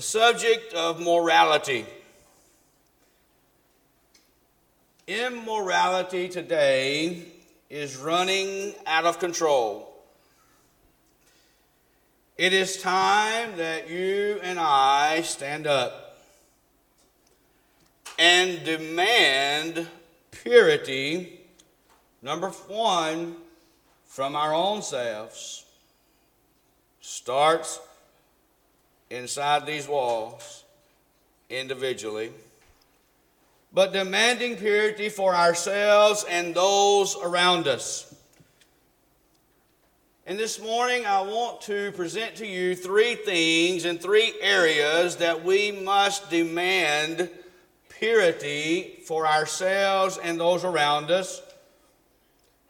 The subject of morality. Immorality today is running out of control. It is time that you and I stand up and demand purity, number one, from our own selves. Starts inside these walls individually, but demanding purity for ourselves and those around us. And this morning, I want to present to you three things in three areas that we must demand purity for ourselves and those around us.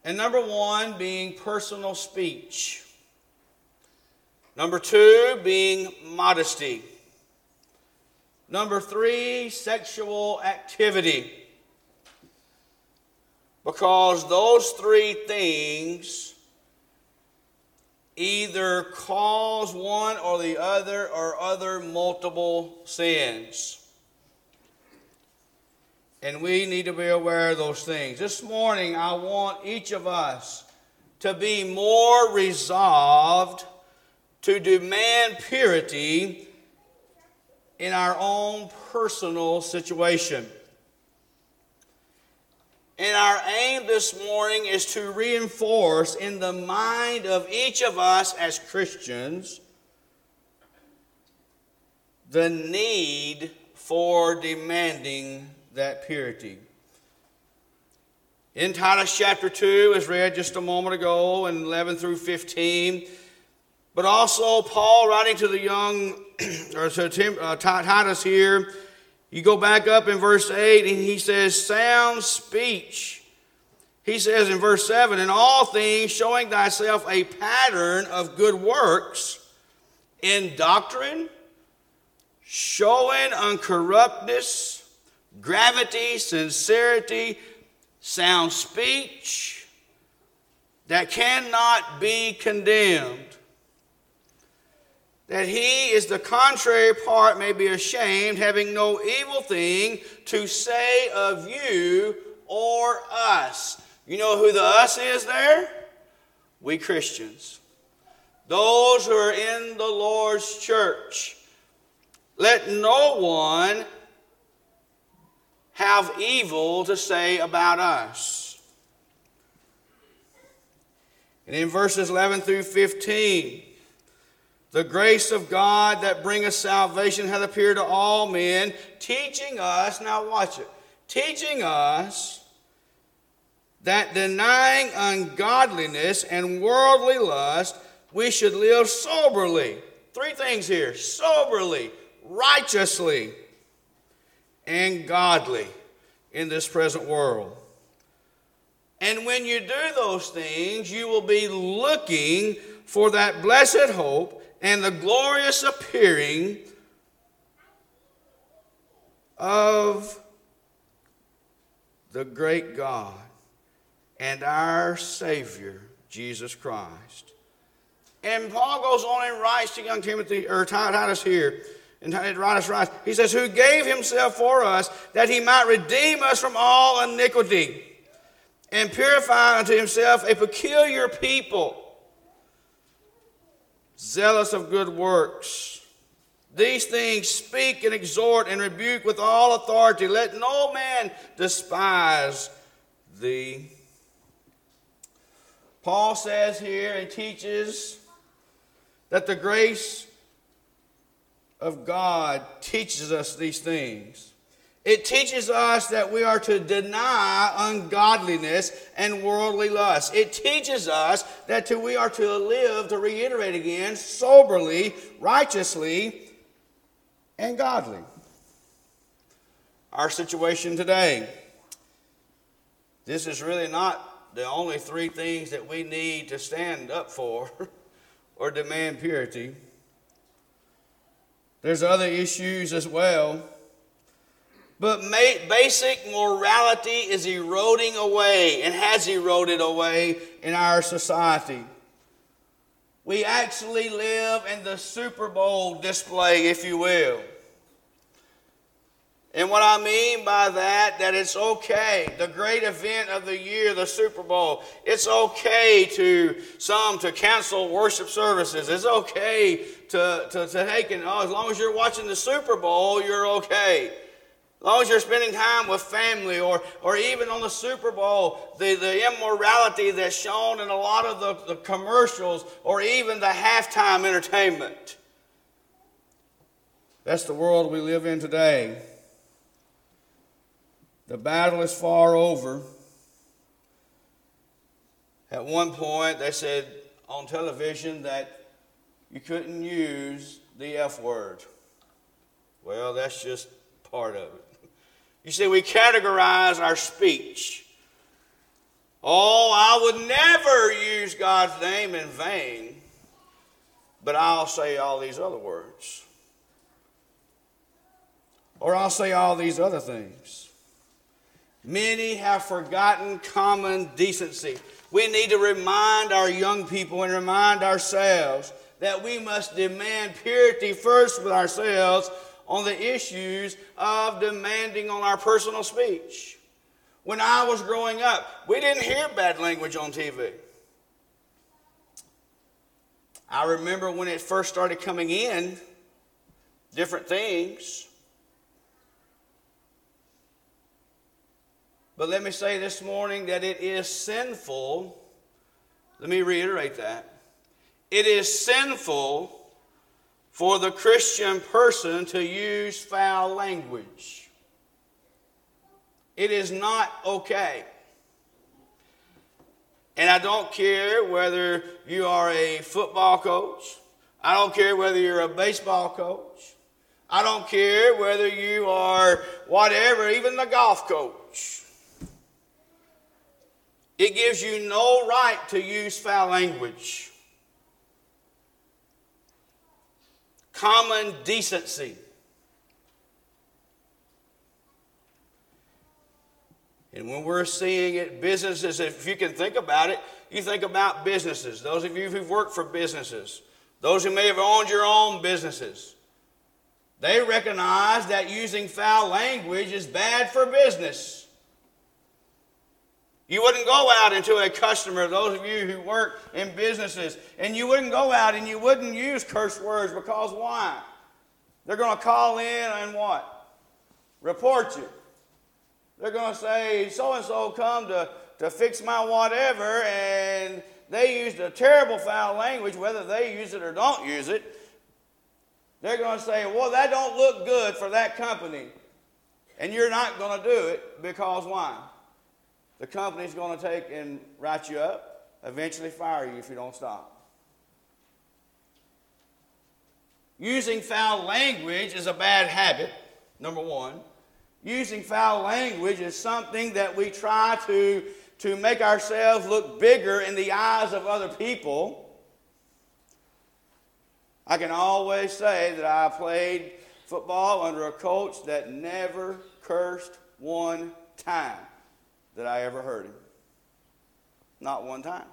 And number one being personal speech. Number two being modesty. Number three, sexual activity. Because those three things either cause one or the other or other multiple sins. And we need to be aware of those things. This morning, I want each of us to be more resolved to demand purity in our own personal situation. And our aim this morning is to reinforce in the mind of each of us as Christians the need for demanding that purity. In Titus chapter 2, as read just a moment ago, in 11 through 15, but also, Paul writing to the young, or to Tim, uh, Titus here, you go back up in verse 8, and he says, sound speech. He says in verse 7, in all things showing thyself a pattern of good works, in doctrine, showing uncorruptness, gravity, sincerity, sound speech that cannot be condemned that he is the contrary part may be ashamed, having no evil thing to say of you or us. You know who the us is there? We Christians. Those who are in the Lord's church. Let no one have evil to say about us. And in verses 11 through 15, the grace of God that bringeth salvation hath appeared to all men, teaching us, now watch it, teaching us that denying ungodliness and worldly lust, we should live soberly. Three things here soberly, righteously, and godly in this present world. And when you do those things, you will be looking for that blessed hope and the glorious appearing of the great God and our Savior, Jesus Christ. And Paul goes on and writes to young Timothy, or Titus here, and Titus writes, he says, Who gave himself for us that he might redeem us from all iniquity and purify unto himself a peculiar people zealous of good works. These things speak and exhort and rebuke with all authority. Let no man despise thee. Paul says here and teaches that the grace of God teaches us these things. It teaches us that we are to deny ungodliness and worldly lust. It teaches us that to, we are to live, to reiterate again, soberly, righteously, and godly. Our situation today. This is really not the only three things that we need to stand up for or demand purity. There's other issues as well. But basic morality is eroding away and has eroded away in our society. We actually live in the Super Bowl display, if you will. And what I mean by that, that it's okay. The great event of the year, the Super Bowl, it's okay to some to cancel worship services. It's okay to, to, to take and, oh, as long as you're watching the Super Bowl, you're okay. As long as you're spending time with family or, or even on the Super Bowl, the, the immorality that's shown in a lot of the, the commercials or even the halftime entertainment. That's the world we live in today. The battle is far over. At one point, they said on television that you couldn't use the F word. Well, that's just part of it. You see, we categorize our speech. Oh, I would never use God's name in vain, but I'll say all these other words. Or I'll say all these other things. Many have forgotten common decency. We need to remind our young people and remind ourselves that we must demand purity first with ourselves on the issues of demanding on our personal speech. When I was growing up, we didn't hear bad language on TV. I remember when it first started coming in, different things. But let me say this morning that it is sinful. Let me reiterate that. It is sinful for the Christian person to use foul language. It is not okay. And I don't care whether you are a football coach, I don't care whether you're a baseball coach, I don't care whether you are whatever, even the golf coach. It gives you no right to use foul language. Common decency. And when we're seeing it, businesses, if you can think about it, you think about businesses. Those of you who've worked for businesses, those who may have owned your own businesses, they recognize that using foul language is bad for business. You wouldn't go out into a customer, those of you who work in businesses, and you wouldn't go out and you wouldn't use curse words because why? They're going to call in and what? Report you. They're going to say, so and so come to, to fix my whatever, and they used a terrible foul language, whether they use it or don't use it. They're going to say, well, that don't look good for that company. And you're not going to do it because why? The company's going to take and write you up, eventually fire you if you don't stop. Using foul language is a bad habit, number one. Using foul language is something that we try to, to make ourselves look bigger in the eyes of other people. I can always say that I played football under a coach that never cursed one time that I ever heard him. Not one time.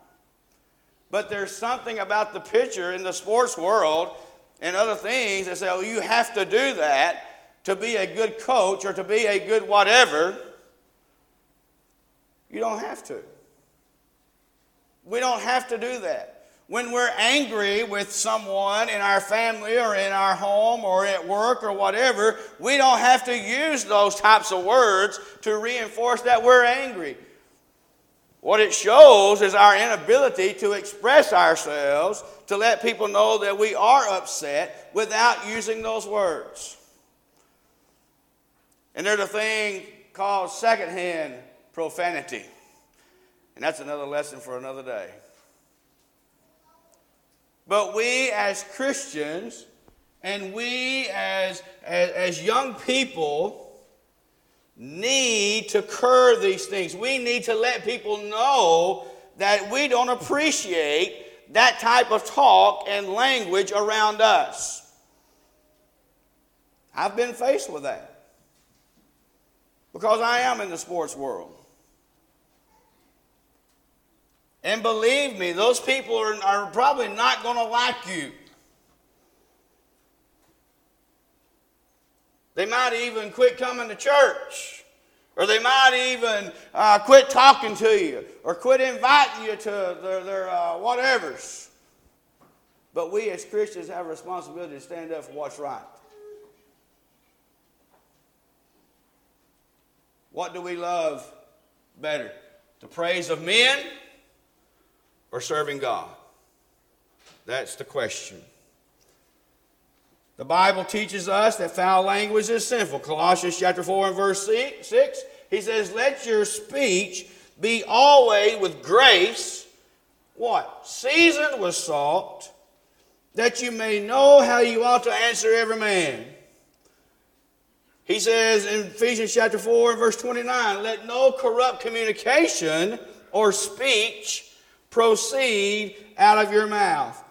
But there's something about the pitcher in the sports world and other things that say, oh, you have to do that to be a good coach or to be a good whatever. You don't have to. We don't have to do that. When we're angry with someone in our family or in our home or at work or whatever, we don't have to use those types of words to reinforce that we're angry. What it shows is our inability to express ourselves to let people know that we are upset without using those words. And there's a thing called secondhand profanity. And that's another lesson for another day. But we as Christians and we as, as, as young people need to curb these things. We need to let people know that we don't appreciate that type of talk and language around us. I've been faced with that because I am in the sports world. And believe me, those people are, are probably not going to like you. They might even quit coming to church. Or they might even uh, quit talking to you. Or quit inviting you to their, their uh, whatevers. But we as Christians have a responsibility to stand up for what's right. What do we love better? The praise of men or serving God? That's the question. The Bible teaches us that foul language is sinful. Colossians chapter 4 and verse 6, he says, Let your speech be always with grace, what? Seasoned with salt, that you may know how you ought to answer every man. He says in Ephesians chapter 4 and verse 29, Let no corrupt communication or speech proceed out of your mouth,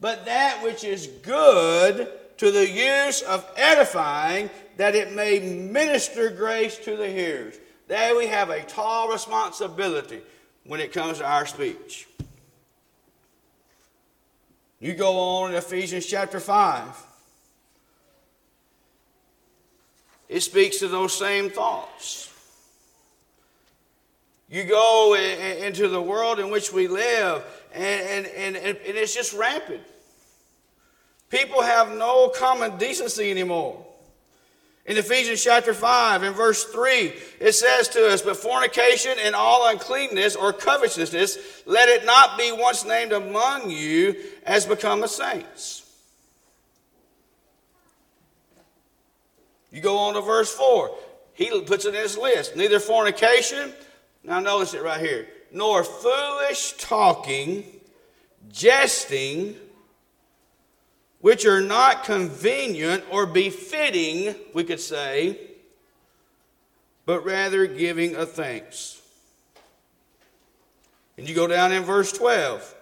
but that which is good to the use of edifying, that it may minister grace to the hearers. There we have a tall responsibility when it comes to our speech. You go on in Ephesians chapter 5. It speaks to those same thoughts. You go into the world in which we live, and, and, and, and it's just rampant. People have no common decency anymore. In Ephesians chapter 5 and verse 3, it says to us, But fornication and all uncleanness or covetousness, let it not be once named among you as become the saints. You go on to verse 4. He puts it in his list. Neither fornication, now notice it right here, nor foolish talking, jesting, which are not convenient or befitting, we could say, but rather giving a thanks. And you go down in verse 12.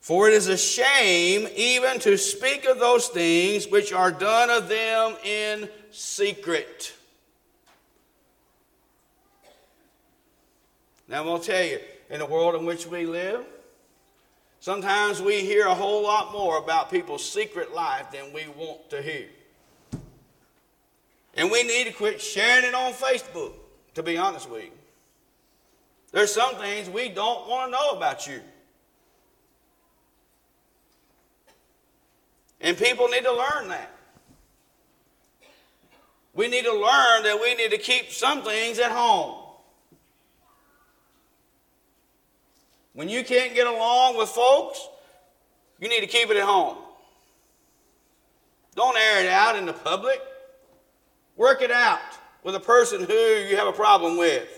For it is a shame even to speak of those things which are done of them in secret. Now, I'm going to tell you, in the world in which we live, Sometimes we hear a whole lot more about people's secret life than we want to hear. And we need to quit sharing it on Facebook, to be honest with you. There's some things we don't want to know about you. And people need to learn that. We need to learn that we need to keep some things at home. When you can't get along with folks, you need to keep it at home. Don't air it out in the public. Work it out with a person who you have a problem with.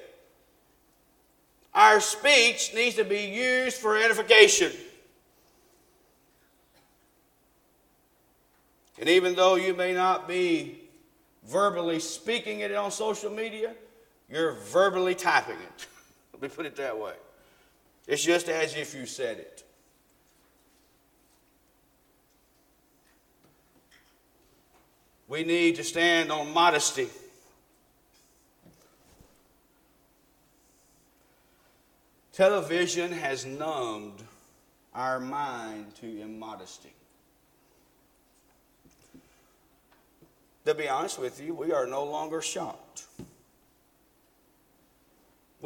Our speech needs to be used for edification. And even though you may not be verbally speaking it on social media, you're verbally typing it. Let me put it that way. It's just as if you said it. We need to stand on modesty. Television has numbed our mind to immodesty. To be honest with you, we are no longer shocked.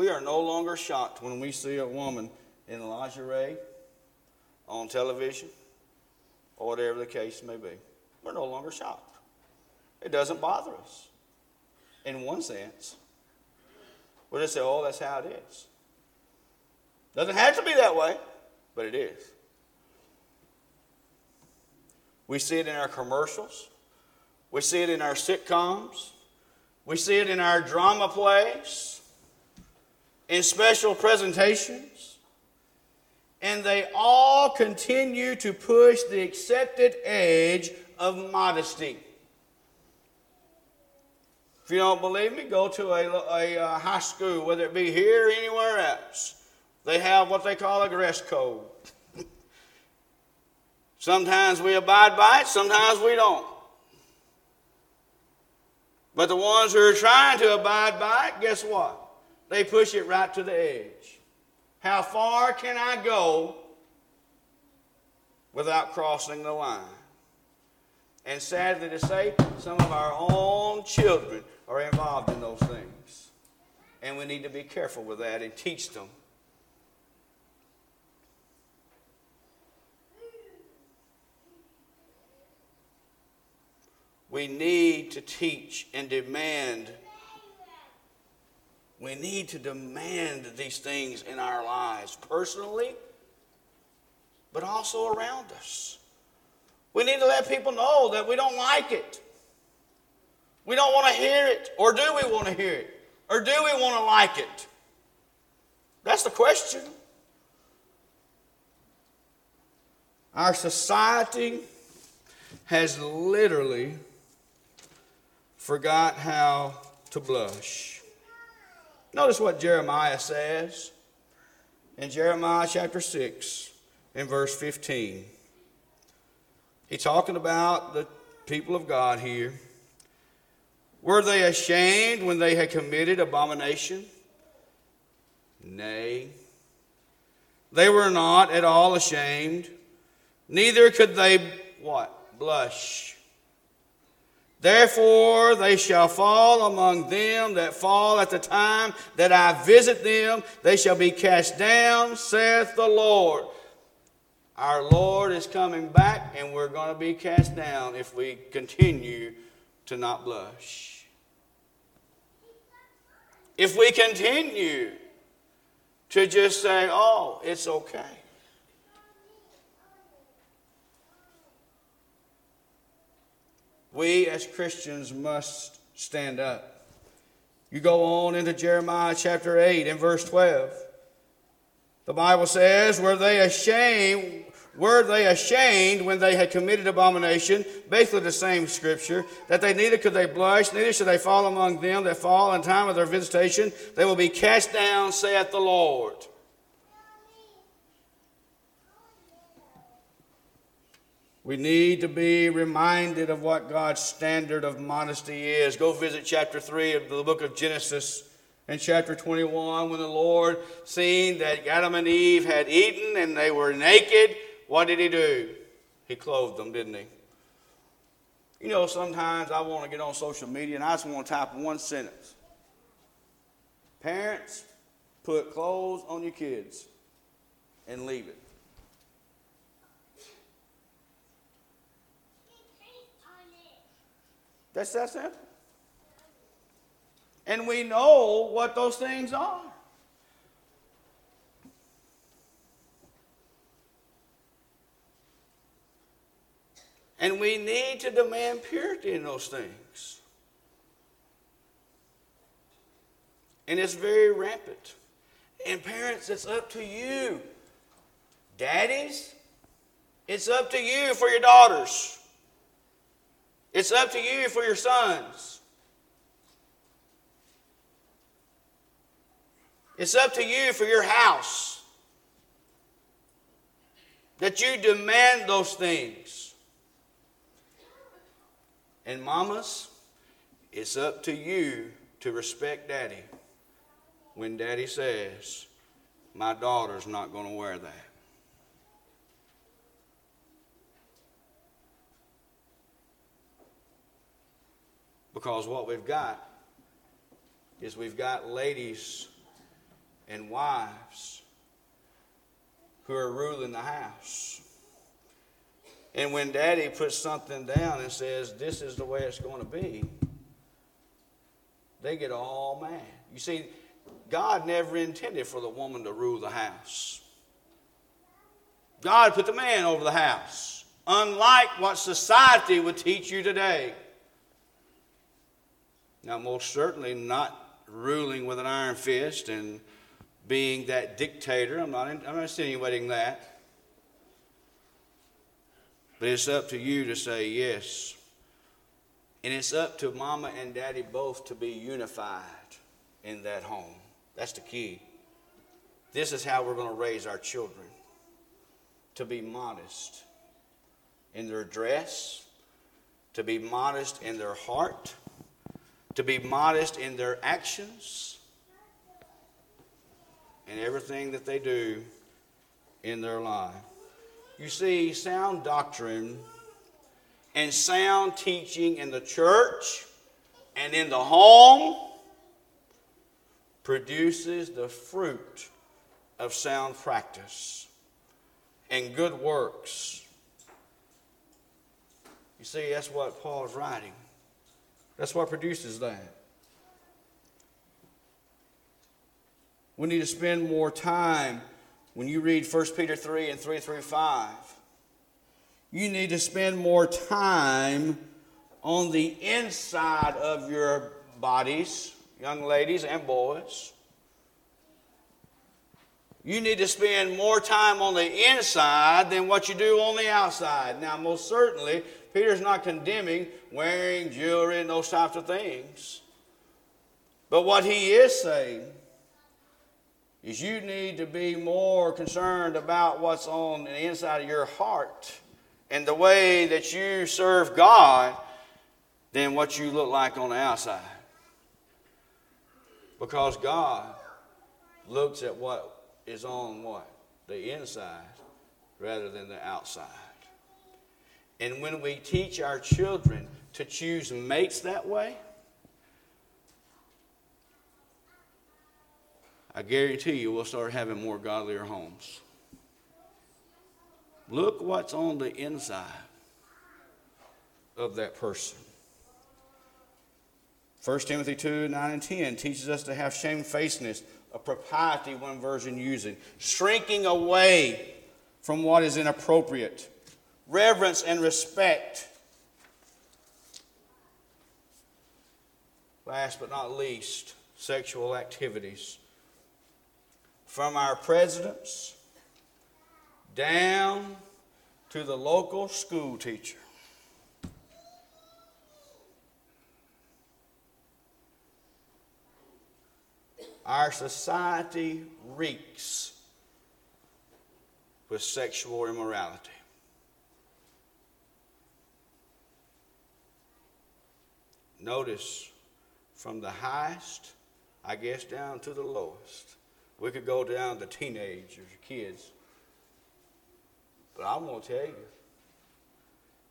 We are no longer shocked when we see a woman in lingerie on television or whatever the case may be. We're no longer shocked. It doesn't bother us in one sense. We just say, oh, that's how it is. Doesn't have to be that way, but it is. We see it in our commercials. We see it in our sitcoms. We see it in our drama plays in special presentations, and they all continue to push the accepted edge of modesty. If you don't believe me, go to a, a, a uh, high school, whether it be here or anywhere else. They have what they call a dress code. sometimes we abide by it, sometimes we don't. But the ones who are trying to abide by it, guess what? They push it right to the edge. How far can I go without crossing the line? And sadly to say, some of our own children are involved in those things. And we need to be careful with that and teach them. We need to teach and demand. We need to demand these things in our lives, personally, but also around us. We need to let people know that we don't like it. We don't want to hear it. Or do we want to hear it? Or do we want to like it? That's the question. Our society has literally forgot how to blush. Notice what Jeremiah says in Jeremiah chapter 6 in verse 15. He's talking about the people of God here. Were they ashamed when they had committed abomination? Nay. They were not at all ashamed, neither could they what? Blush. Therefore they shall fall among them that fall at the time that I visit them. They shall be cast down, saith the Lord. Our Lord is coming back, and we're going to be cast down if we continue to not blush. If we continue to just say, oh, it's okay. We as Christians must stand up. You go on into Jeremiah chapter 8 and verse 12. The Bible says, Were they ashamed? Were they ashamed when they had committed abomination? Basically, the same scripture. That they neither could they blush, neither should they fall among them that fall in time of their visitation. They will be cast down, saith the Lord. We need to be reminded of what God's standard of modesty is. Go visit chapter 3 of the book of Genesis in chapter 21 when the Lord, seeing that Adam and Eve had eaten and they were naked, what did he do? He clothed them, didn't he? You know, sometimes I want to get on social media and I just want to type one sentence. Parents, put clothes on your kids and leave it. That's that simple. And we know what those things are. And we need to demand purity in those things. And it's very rampant. And parents, it's up to you. Daddies, it's up to you for your daughters. It's up to you for your sons. It's up to you for your house. That you demand those things. And mamas, it's up to you to respect daddy when daddy says, My daughter's not going to wear that. Because what we've got is we've got ladies and wives who are ruling the house. And when daddy puts something down and says, This is the way it's going to be, they get all mad. You see, God never intended for the woman to rule the house. God put the man over the house, unlike what society would teach you today. Now, most certainly not ruling with an iron fist and being that dictator. I'm not, I'm not insinuating that. But it's up to you to say yes. And it's up to mama and daddy both to be unified in that home. That's the key. This is how we're going to raise our children to be modest in their dress, to be modest in their heart to be modest in their actions, and everything that they do in their life. You see, sound doctrine and sound teaching in the church and in the home produces the fruit of sound practice and good works. You see, that's what Paul's writing. That's what produces that. We need to spend more time when you read 1 Peter 3 and 3 through 5. You need to spend more time on the inside of your bodies, young ladies and boys. You need to spend more time on the inside than what you do on the outside. Now, most certainly, Peter's not condemning wearing jewelry and those types of things. But what he is saying is you need to be more concerned about what's on the inside of your heart and the way that you serve God than what you look like on the outside. Because God looks at what is on what? The inside rather than the outside. And when we teach our children to choose mates that way, I guarantee you we'll start having more godlier homes. Look what's on the inside of that person. 1 Timothy 2 9 and 10 teaches us to have shamefacedness, a propriety, one version using, shrinking away from what is inappropriate, reverence and respect. Last but not least, sexual activities from our presidents down to the local school teacher. Our society reeks with sexual immorality. Notice from the highest, I guess, down to the lowest. We could go down to teenagers, kids. But I'm going to tell you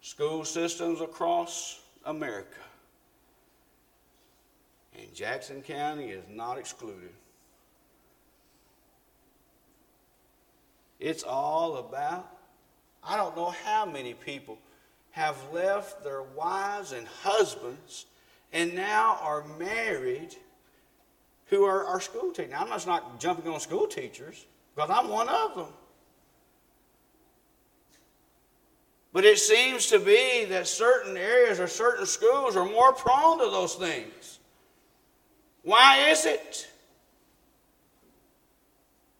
school systems across America, and Jackson County is not excluded. It's all about, I don't know how many people have left their wives and husbands and now are married who are, are school teachers. Now, I'm just not jumping on school teachers because I'm one of them. But it seems to be that certain areas or certain schools are more prone to those things. Why is it?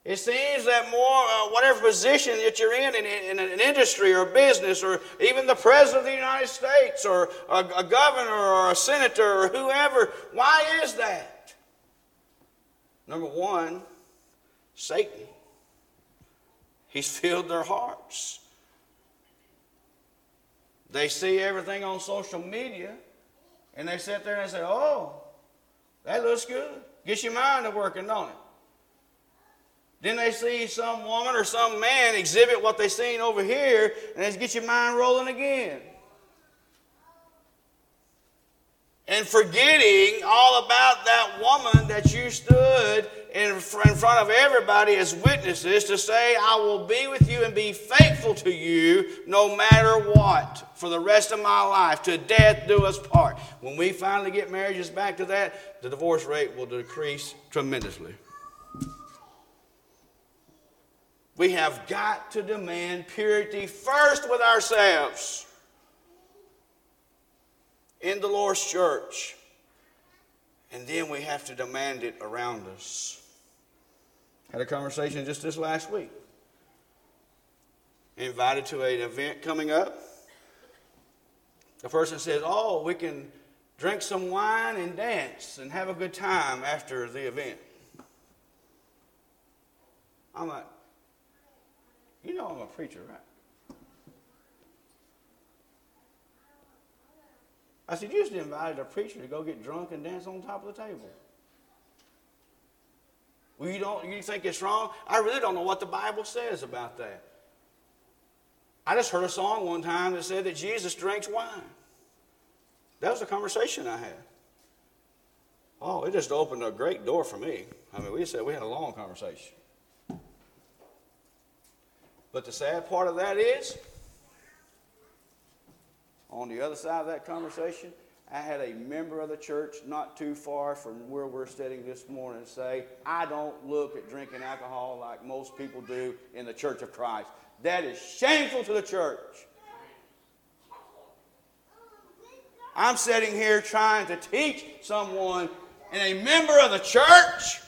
It seems that more, uh, whatever position that you're in, in, in, an industry or business, or even the President of the United States, or a, a governor or a senator or whoever, why is that? Number one, Satan. He's filled their hearts. They see everything on social media and they sit there and say, Oh, that looks good. Gets your mind working, don't it? Then they see some woman or some man exhibit what they seen over here, and it gets your mind rolling again. and forgetting all about that woman that you stood in front of everybody as witnesses to say, I will be with you and be faithful to you no matter what for the rest of my life, to death do us part. When we finally get marriages back to that, the divorce rate will decrease tremendously. We have got to demand purity first with ourselves in the Lord's church. And then we have to demand it around us. Had a conversation just this last week. Invited to an event coming up. The person says, Oh, we can drink some wine and dance and have a good time after the event. I'm like, You know I'm a preacher, right? I said, You just invited a preacher to go get drunk and dance on top of the table. Well, you don't you think it's wrong? I really don't know what the Bible says about that. I just heard a song one time that said that Jesus drinks wine. That was a conversation I had. Oh, it just opened a great door for me. I mean, we said we had a long conversation. But the sad part of that is, on the other side of that conversation, I had a member of the church not too far from where we're sitting this morning say, I don't look at drinking alcohol like most people do in the church of Christ. That is shameful to the church. I'm sitting here trying to teach someone and a member of the church.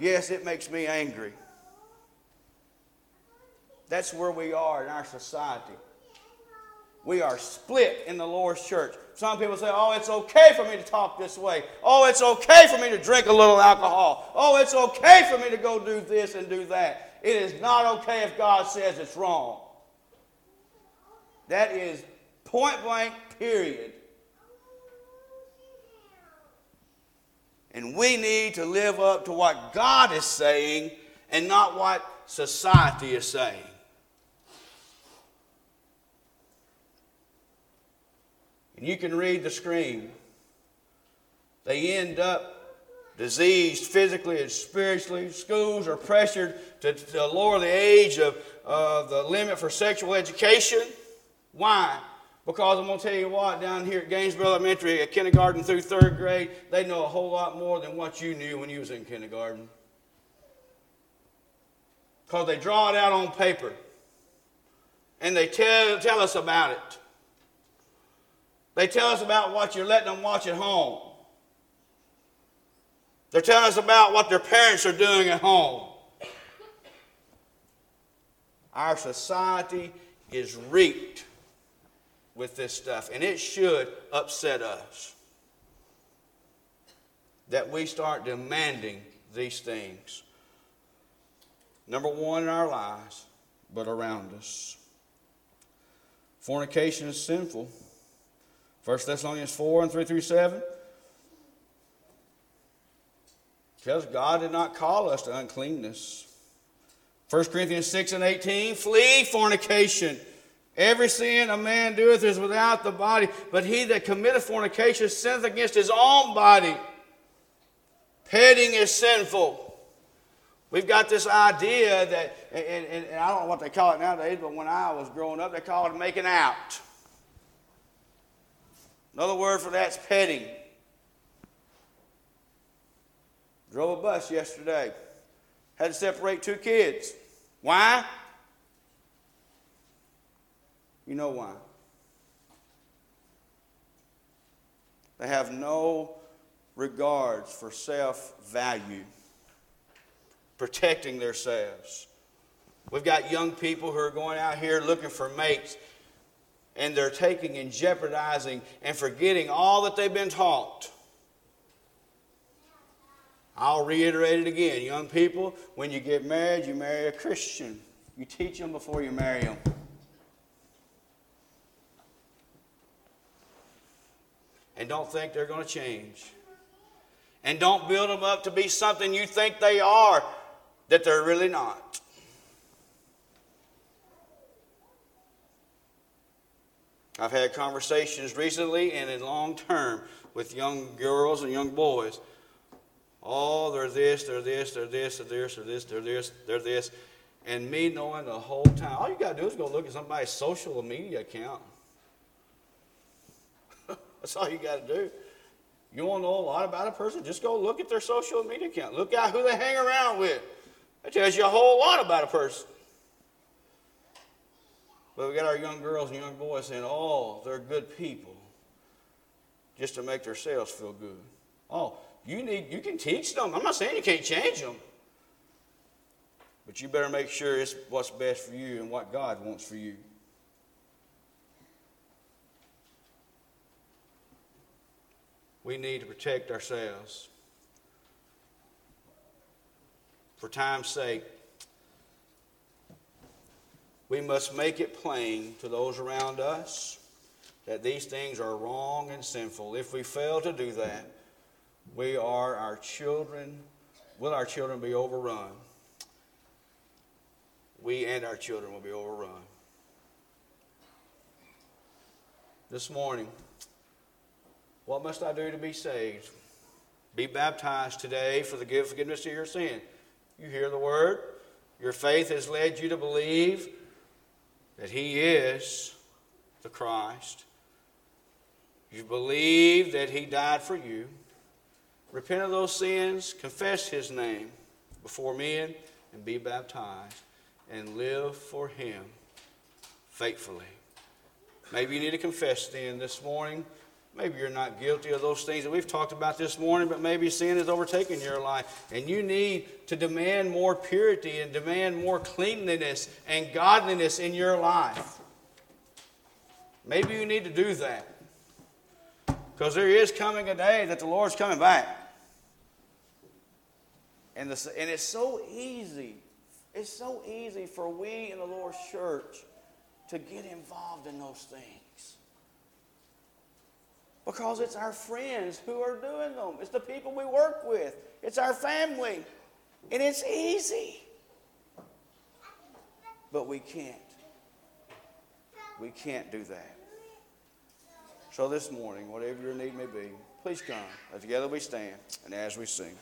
Yes, it makes me angry. That's where we are in our society. We are split in the Lord's church. Some people say, oh, it's okay for me to talk this way. Oh, it's okay for me to drink a little alcohol. Oh, it's okay for me to go do this and do that. It is not okay if God says it's wrong. That is point blank, period. And we need to live up to what God is saying and not what society is saying. And you can read the screen. They end up diseased physically and spiritually. Schools are pressured to, to lower the age of uh, the limit for sexual education. Why? Because I'm going to tell you what, down here at Gainesville Elementary, at kindergarten through third grade, they know a whole lot more than what you knew when you was in kindergarten. Because they draw it out on paper. And they tell, tell us about it. They tell us about what you're letting them watch at home. They're telling us about what their parents are doing at home. Our society is reeked with this stuff, and it should upset us that we start demanding these things. Number one in our lives, but around us. Fornication is sinful. 1 Thessalonians 4 and 3 through 7. Because God did not call us to uncleanness. 1 Corinthians 6 and 18, flee fornication. Every sin a man doeth is without the body, but he that committeth fornication sinneth against his own body. Petting is sinful. We've got this idea that, and, and, and I don't know what they call it nowadays, but when I was growing up, they called it making out. Another word for that's petting. Drove a bus yesterday. Had to separate two kids. Why? You know why. They have no regards for self value, protecting themselves. We've got young people who are going out here looking for mates, and they're taking and jeopardizing and forgetting all that they've been taught. I'll reiterate it again. Young people, when you get married, you marry a Christian. You teach them before you marry them. And don't think they're going to change. And don't build them up to be something you think they are that they're really not. I've had conversations recently and in long term with young girls and young boys Oh, they're this, they're this, they're this, they're this, they're this, they're this, they're this. And me knowing the whole time, all you got to do is go look at somebody's social media account. That's all you got to do. You want to know a lot about a person? Just go look at their social media account. Look at who they hang around with. That tells you a whole lot about a person. But we got our young girls and young boys saying, oh, they're good people, just to make themselves feel good. Oh, you need you can teach them. I'm not saying you can't change them. But you better make sure it's what's best for you and what God wants for you. We need to protect ourselves. For time's sake, we must make it plain to those around us that these things are wrong and sinful. If we fail to do that, we are our children, will our children be overrun? We and our children will be overrun. This morning, what must I do to be saved? Be baptized today for the forgiveness of your sin. You hear the word. Your faith has led you to believe that He is the Christ. You believe that He died for you. Repent of those sins, confess His name before men, and be baptized and live for Him faithfully. Maybe you need to confess sin this morning. Maybe you're not guilty of those things that we've talked about this morning, but maybe sin has overtaken your life. And you need to demand more purity and demand more cleanliness and godliness in your life. Maybe you need to do that. Because there is coming a day that the Lord's coming back. And, the, and it's so easy. It's so easy for we in the Lord's church to get involved in those things. Because it's our friends who are doing them. It's the people we work with. It's our family. And it's easy. But we can't. We can't do that. So this morning, whatever your need may be, please come. Together we stand and as we sing.